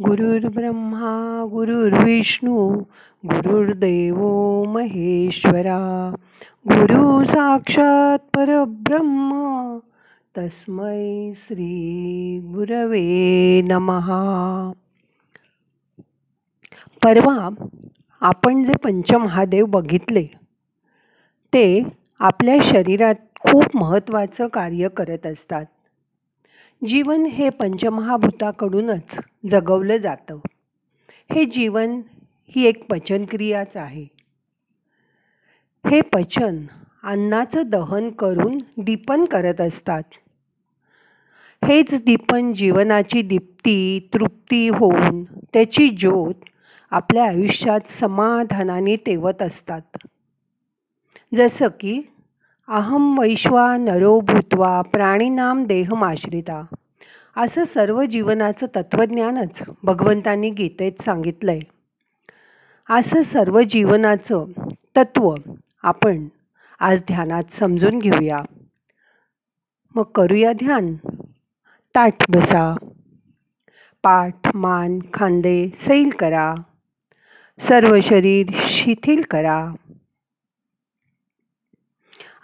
गुरुर्ब्रह्मा गुरुर्विष्णू गुरुर्देव महेश्वरा. गुरु साक्षात परब्रह्म तस्मै श्री गुरवे नमहा परवा आपण जे पंचमहादेव बघितले ते आपल्या शरीरात खूप महत्त्वाचं कार्य करत असतात. जीवन हे पंचमहाभूताकडूनच जगवलं जातं. हे जीवन ही एक पचनक्रियाच आहे. हे पचन अन्नाचं दहन करून दीपन करत असतात. हेच दीपन जीवनाची दीप्ती तृप्ती होऊन त्याची ज्योत आपल्या आयुष्यात समाधानाने तेवत असतात. जसं की अहम वैश्वा नरो भूत्वा प्राणीनाम देहमाश्रिता असं सर्व जीवनाचं तत्त्वज्ञानच भगवंतांनी गीतेत सांगितलं आहे असं सर्व जीवनाचं तत्त्व आपण आज ध्यानात समजून घेऊया. मग करूया ध्यान. ताठ बसा. पाठ मान खांदे सैल करा. सर्व शरीर शिथिल करा.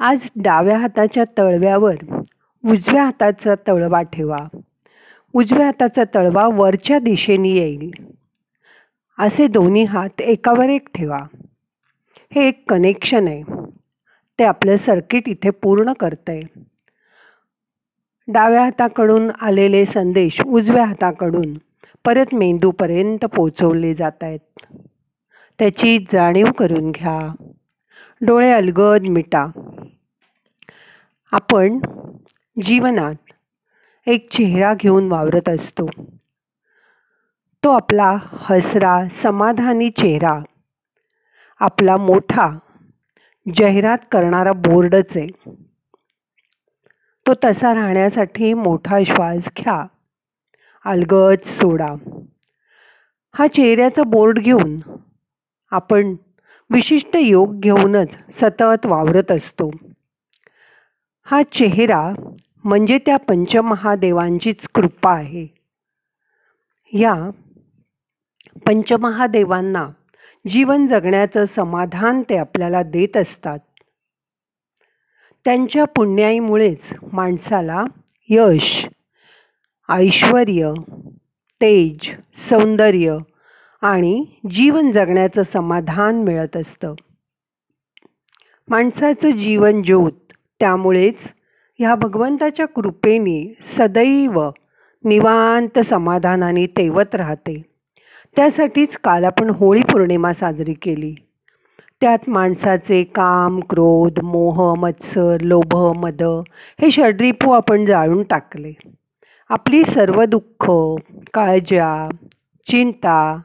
आज डाव्या हाताच्या तळव्यावर उजव्या हाताचा तळवा ठेवा. उजव्या हाताचा तळवा वरच्या दिशेने येईल. असे दोन्ही हात एकावर एक ठेवा. हे एक कनेक्शन आहे. ते आपलं सर्किट इथे पूर्ण करतंय. डाव्या हाताकडून आलेले संदेश उजव्या हाताकडून परत मेंदूपर्यंत पोचवले जात आहेत त्याची जाणीव करून घ्या. डोळे अलगद मिटा. आपण जीवनात एक चेहरा घेऊन वावरत असतो. तो आपला हसरा समाधानी चेहरा आपला मोठा जाहिरात करणारा बोर्डच आहे. तो तसा राहण्यासाठी मोठा श्वास घ्या. अलगद सोडा. हा चेहऱ्याचा बोर्ड घेऊन आपण विशिष्ट योग घेऊनच सतत वावरत असतो. हा चेहरा म्हणजे त्या पंचमहादेवांचीच कृपा आहे. या पंचमहादेवांना जीवन जगण्याचं समाधान ते आपल्याला देत असतात. त्यांच्या पुण्याईमुळेच माणसाला यश ऐश्वर तेज सौंदर्य आणि जीवन जगण्याचं समाधान मिळत असतं. माणसाचं जीवन ज्योत त्यामुळेच ह्या भगवंताच्या कृपेने सदैव निवांत समाधानाने तेवत राहते. त्यासाठीच काल आपण होळी पौर्णिमा साजरी केली. त्यात माणसाचे काम क्रोध मोह मत्सर लोभ मद हे षड्रिपू आपण जाळून टाकले. आपली सर्व दुःख काळज्या चिंता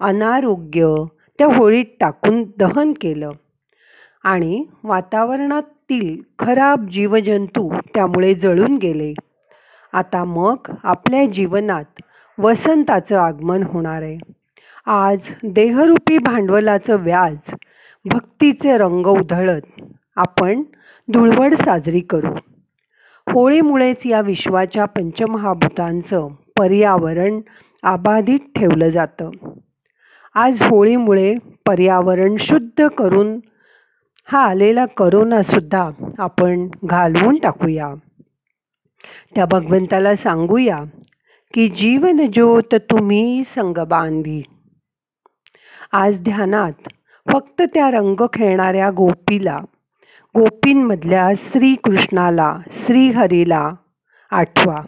अनारोग्य त्या होळीत टाकून दहन केलं. आणि वातावरणातील खराब जीवजंतू त्यामुळे जळून गेले. आता मग आपल्या जीवनात वसंताचं आगमन होणार आहे. आज देहरूपी भांडवलाचं व्याज भक्तीचे रंग उधळत आपण धुळवड साजरी करू. होळीमुळेच या विश्वाच्या पंचमहाभूतांचं पर्यावरण आबाधित ठेवलं जातं. आज होळीमुळे पर्यावरण शुद्ध करून हा आलेला करोनासुद्धा आपण घालवून टाकूया. त्या भगवंताला सांगूया की जीवन ज्योत तुम्ही संग बांधी. आज ध्यानात फक्त त्या रंग खेळणाऱ्या गोपीला गोपींमधल्या श्रीकृष्णाला श्रीहरीला आठवा.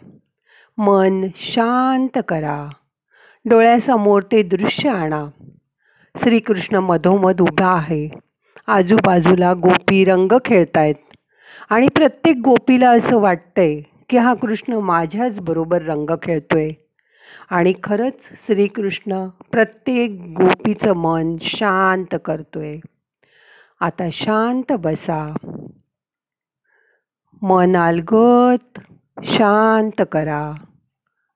मन शांत करा. डोळ्यासमोर ते दृश्य आणा. श्रीकृष्ण मधोमध उभा आहे. आजूबाजूला गोपी रंग खेळतायत. आणि प्रत्येक गोपीला असं वाटतंय की हा कृष्ण माझ्याच बरोबर रंग खेळतोय. आणि खरंच श्रीकृष्ण प्रत्येक गोपीचं मन शांत करतोय. आता शांत बसा. मन अलगत शांत करा.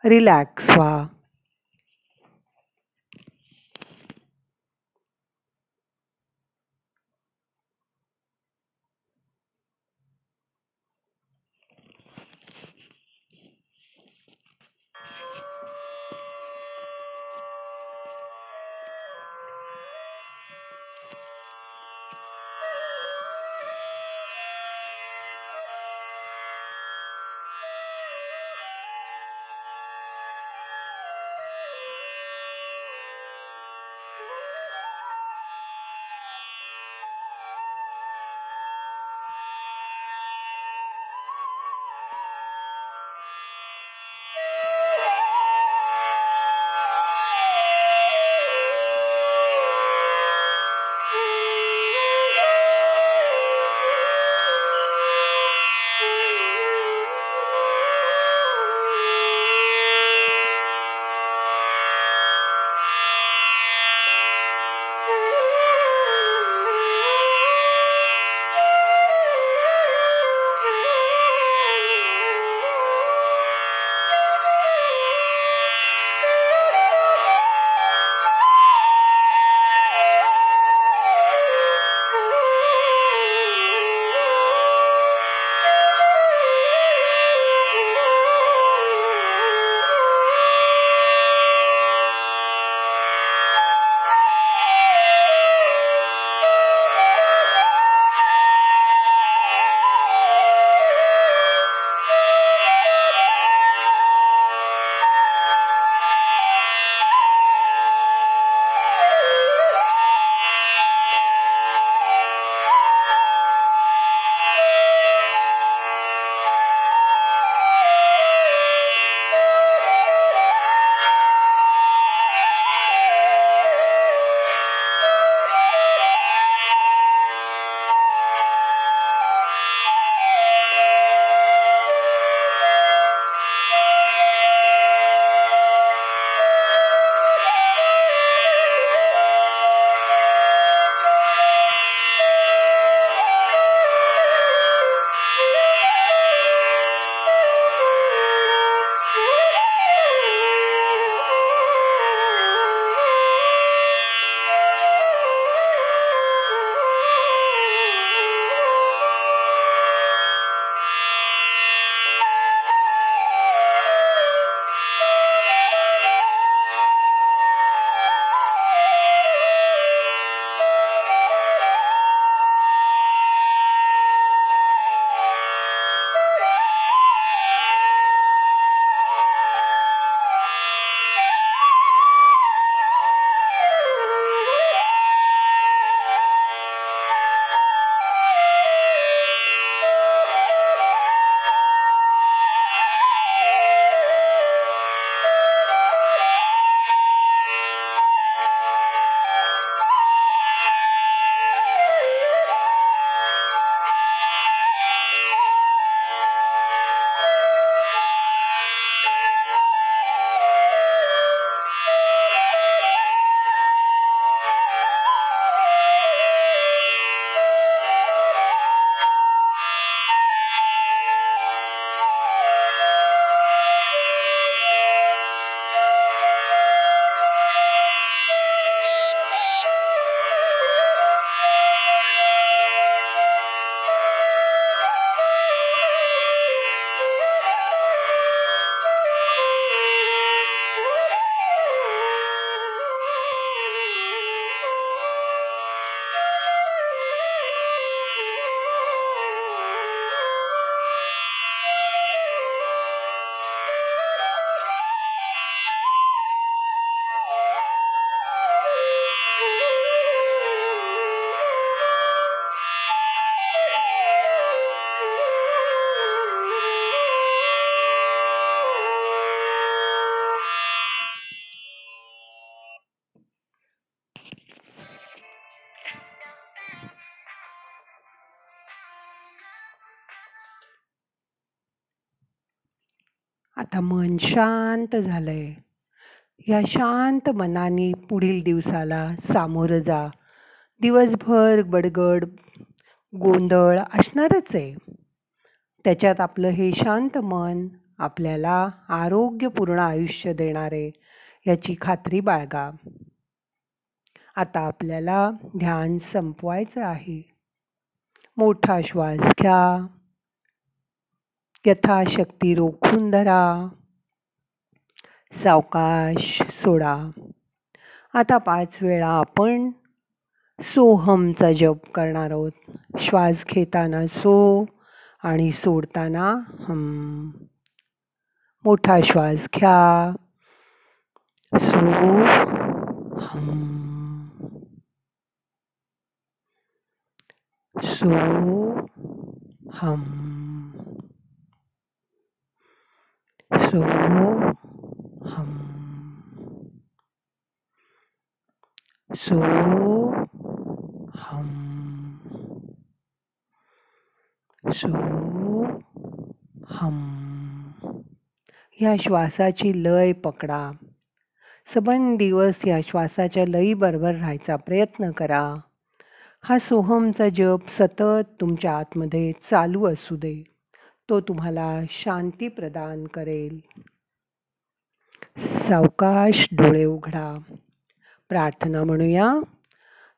रिलॅक्स व्हा. आता मन शांत झालंय. या शांत मनाने पुढील दिवसाला सामोरं जा. दिवसभर गडगड गोंधळ असणारच आहे. त्याच्यात आपलं हे शांत मन आपल्याला आरोग्यपूर्ण आयुष्य देणार आहे याची खात्री बाळगा. आता आपल्याला ध्यान संपवायचं आहे. मोठा श्वास घ्या. यथाशक्ती रोखून धरा. सावकाश सोडा. आता पाच वेळा आपण सोहमचा जप करणार आहोत. श्वास घेताना सो आणि सोडताना हम. मोठा श्वास घ्या. सो हम. सो हम. सो hum. सो hum. सो hum. या श्वासाची लय पकडा सबन दिवस या श्वासाच्या लईबरोबर राहायचा प्रयत्न करा हा सोहमचा जप सतत तुमच्या आतमध्ये चालू असू दे तो तुम्हाला शांती प्रदान करेल. सावकाश डोळे उघडा. प्रार्थना म्हणूया.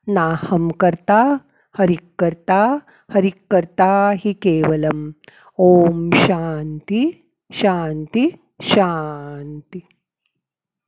नाहम करता हरिक करता हरिक करता हि केवलम. ओम शांती शांती शांती.